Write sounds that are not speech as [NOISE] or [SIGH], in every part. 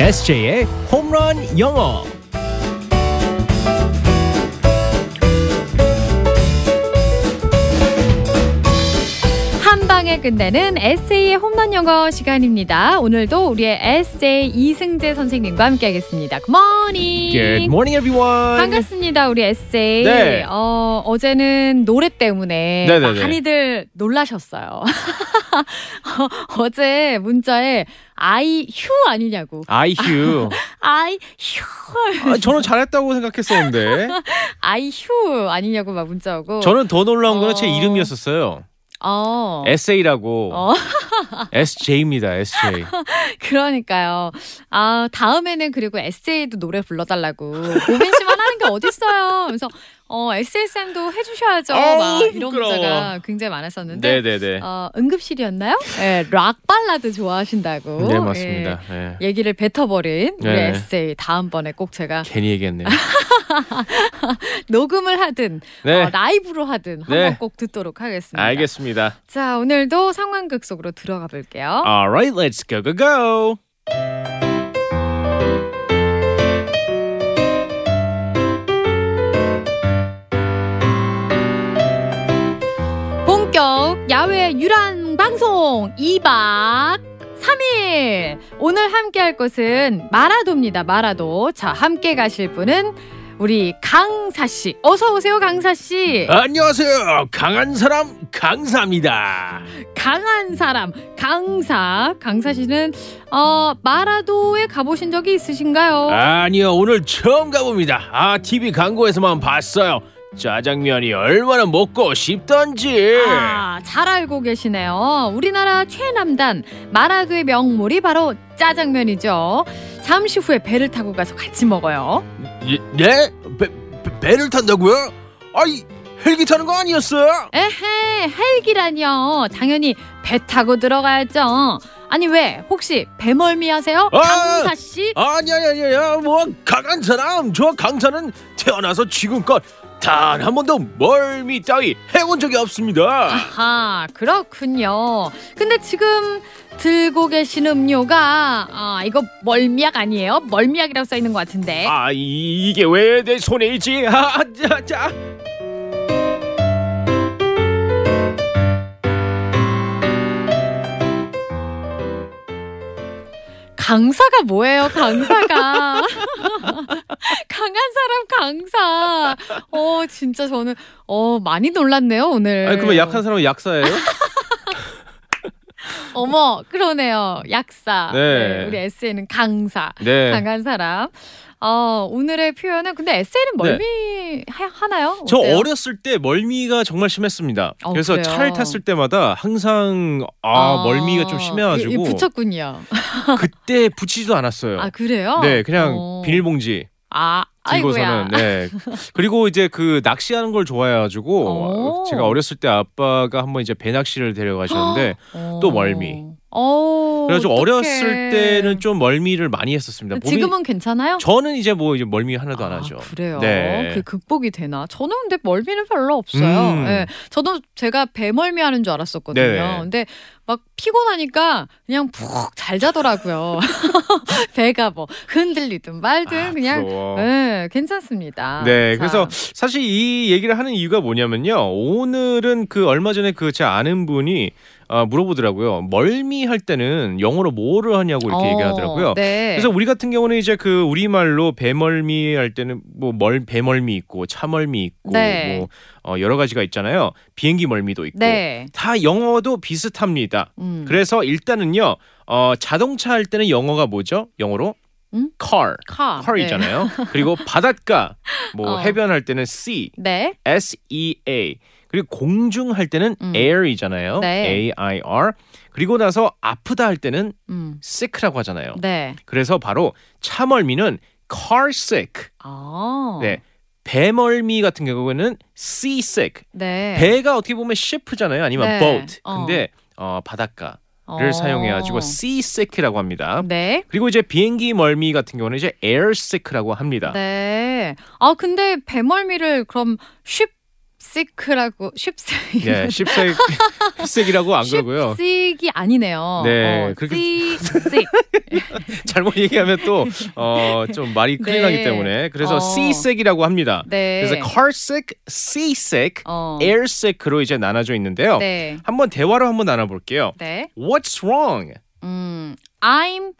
SJ의 홈런 영어. 한 방에 끝내는 에세이의 홈런 영어 시간입니다. 오늘도 우리의 에세이 이승재 선생님과 함께하겠습니다. Good morning. Good morning, everyone. 반갑습니다, 우리 에세이. 네. 어, 어제는 노래 때문에 네네네. 많이들 놀라셨어요. [LAUGHS] 어제 문자에 아이 휴 아니냐고. 아이 휴. 아이 휴. 아, 저는 잘했다고 생각했었는데. [LAUGHS] 아이유 아니냐고 막 문자 오고. 저는 더 놀라운 거는 제 어. 이름이었었어요. 어. SA라고. 어. [LAUGHS] SJ입니다, SJ. 그러니까요. 아, 다음에는 그리고 SA도 노래 불러달라고. 오빈 씨만 게 어딨어요. 그래서, 어, SSM도 해주셔야죠. 어우, 막 이런 부끄러워. 문자가 굉장히 많았었는데. 네네네. 어, 응급실이었나요? 네, 락 발라드 좋아하신다고. 네, 맞습니다. 네. 예, 얘기를 뱉어버린 우리 네. SA. 다음번에 꼭 제가 괜히 얘기했네요. [LAUGHS] 녹음을 하든, 네. 어, 라이브로 하든 한번 네. 꼭 듣도록 하겠습니다. 알겠습니다. 자, 오늘도 상황극 속으로 들어가 볼게요. Alright, let's go, go, go. 야외 유랑 방송 2박 3일 오늘 함께 할 곳은 마라도입니다. 마라도. 자, 함께 가실 분은 우리 강사 씨. 어서 오세요, 강사 씨. 안녕하세요. 강한 사람 강사입니다. 강한 사람 강사. 강사 씨는 어, 마라도에 가보신 적이 있으신가요? 아니요, 오늘 처음 가봅니다. 아, TV 광고에서만 봤어요. 짜장면이 얼마나 먹고 싶던지. 아, 잘 알고 계시네요. 우리나라 최남단 마라도의 명물이 바로 짜장면이죠. 잠시 후에 배를 타고 가서 같이 먹어요. 예? 네? 배, 배, 배 를 탄다고요? 아이, 헬기 타는 거 아니었어요? 에헤, 헬기라뇨. 당연히 배 타고 들어가야죠. 아니 왜? 혹시 배멀미 하세요? 아! 강사 씨? 아니, 아니, 아니, 아니, 뭐, 강한 사람. 저 강사는 태어나서 지금껏 단 한 번도 멀미 따위 해본 적이 없습니다. 아하, 그렇군요. 근데 지금 들고 계신 음료가 아, 이거 멀미약 아니에요? 멀미약이라고 써 있는 것 같은데. 아, 이, 이게 왜 내 손에 있지? 아, 자, 자. 강사가 뭐예요, 강사가? [LAUGHS] 강한 사람 강사. 어, 진짜 저는 어, 많이 놀랐네요, 오늘. 아니, 그러면 약한 사람은 약사예요? [LAUGHS] 어머, 그러네요. 약사. 네. 우리 에세이는 강사. 네. 강한 사람. 어, 오늘의 표현은 근데 에세이는 멀미 하, 하나요? 저 어때요? 어렸을 때 멀미가 정말 심했습니다. 어, 그래서 그래요? 차를 탔을 때마다 항상 아, 멀미가 좀 이- 이 심해가지고 붙였군요. [LAUGHS] 그때 붙이지도 않았어요. 아, 그래요? 네, 그냥 어. 비닐봉지 아. 들고서는 네. [LAUGHS] 그리고 이제 그 낚시하는 걸 좋아해가지고 오. 제가 어렸을 때 아빠가 한번 이제 배낚시를 데려가셨는데 어. 또 멀미. 어. 그래가지고 어떡해. 어렸을 때는 좀 멀미를 많이 했었습니다. 몸이- 지금은 괜찮아요? 저는 이제 뭐 이제 멀미 하나도 안 아, 하죠. 그래요. 네. 그 극복이 되나? 저는 근데 멀미는 별로 없어요. 음. 예. 저도 제가 배멀미 하는 줄 알았었거든요. 네네. 근데 막 피곤하니까 그냥 푹 잘 자더라고요. [LAUGHS] 배가 뭐 흔들리든 말든 아, 그냥. 예, 괜찮습니다. 네, 자, 그래서 사실 이 얘기를 하는 이유가 뭐냐면요. 오늘은 그 얼마 전에 그 제 아는 분이 어, 물어보더라고요. 멀미 할 때는 영어로 뭐를 하냐고 이렇게 어, 얘기하더라고요. 네. 그래서 우리 같은 경우는 이제 그 우리말로 배멀미 할 때는 뭐 멀 배멀미 있고 차멀미 있고 네. 뭐 어, 여러 가지가 있잖아요. 비행기 멀미도 있고 네. 다 영어도 비슷합니다. 음. 그래서 일단은요. 어, 자동차 할 때는 영어가 뭐죠? 영어로 음? car. 카. car이잖아요. [LAUGHS] 그리고 바닷가 뭐 어. 해변 할 때는 sea, 네. S E A. 그리고 공중 할 때는 음. air이잖아요. 네. A I R. 그리고 나서 아프다 할 때는 음. sick라고 하잖아요. 네. 그래서 바로 차멀미는 car sick. 아. 네. 배멀미 같은 경우에는 sea sick. 네. 배가 어떻게 보면 ship잖아요. 아니면 네. boat. 어. 근데 어, 바닷가를 어. 사용해가지고 sea sick이라고 합니다. 네. 그리고 이제 비행기 멀미 같은 경우는 이제 air sick라고 합니다. 네. 아 근데 배멀미를 그럼 쉽 sick라고 쉽식. 네, 십색 십색이라고 안 그러고요. 쉽식이 아니네요. 네, 어, 그렇게- sick. [LAUGHS] 잘못 얘기하면 또 어, 좀 말이 큰일 네. 나기 때문에 그래서 어. seasick이라고 합니다. 네. 그래서 car sick, sea sick, 어. air sick로 이제 나눠져 있는데요. 네. 한번 대화로 한번 나눠볼게요. 네. What's wrong? 음, I'm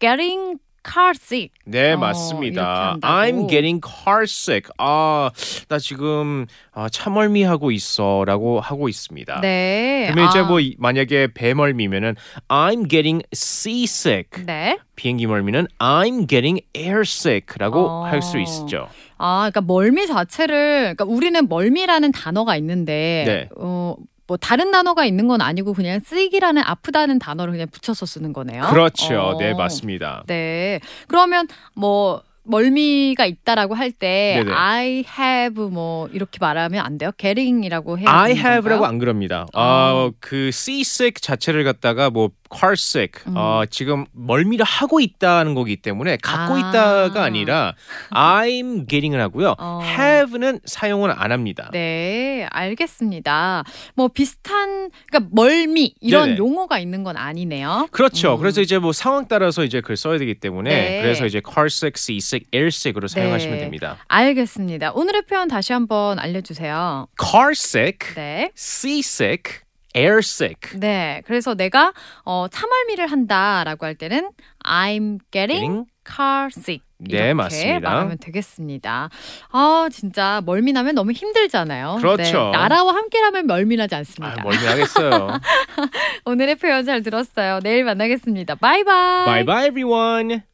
getting car sick. 네, 어, 맞습니다. I'm getting car sick. 아, 나 지금 아, 차멀미하고 있어라고 하고 있습니다. 네. 그러면 이제 아, 뭐 이- 만약에 배멀미면은 I'm getting seasick. 네. 비행기 멀미는 I'm getting airsick라고 어. 할수 있죠. 아, 그러니까 멀미 자체를 그러니까 우리는 멀미라는 단어가 있는데 네. 어, 뭐 다른 단어가 있는 건 아니고 그냥 쓰이기라는 아프다는 단어를 그냥 붙여서 쓰는 거네요. 그렇죠. 어. 네, 맞습니다. 네. 그러면 뭐 멀미가 있다라고 할 때. I have 뭐 이렇게 말하면 안 돼요? getting이라고 해야 I have라고? 안 그럽니다. 어. 어, 그 seasick 자체를 갖다가 뭐 car sick, 음. 어, 지금 멀미를 하고 있다는 거기 때문에 갖고 아. 있다가 아니라 I'm getting을 하고요. 어. have는 사용을 안 합니다. 네, 알겠습니다. 뭐 비슷한 그러니까 멀미 이런 네네. 용어가 있는 건 아니네요. 그렇죠. 음. 그래서 이제 뭐 상황 따라서 이제 글 써야 되기 때문에 네. 그래서 이제 car sick, sea sick, air sick으로 사용하시면 네. 됩니다. 알겠습니다. 오늘의 표현 다시 한번 알려 주세요. car sick, 네. sea sick, air sick. 네. 그래서 내가 어, 차멀미를 한다라고 할 때는 I'm getting getting car sick. 네, 이렇게 맞습니다. 말하면 되겠습니다. 아, 진짜 멀미 나면 너무 힘들잖아요. 그렇죠. 네, 나라와 함께라면 멀미 나지 아, 않습니다. 멀미하겠어요. [LAUGHS] 오늘의 표현 잘 들었어요. 내일 만나겠습니다. 바이바이. bye bye everyone.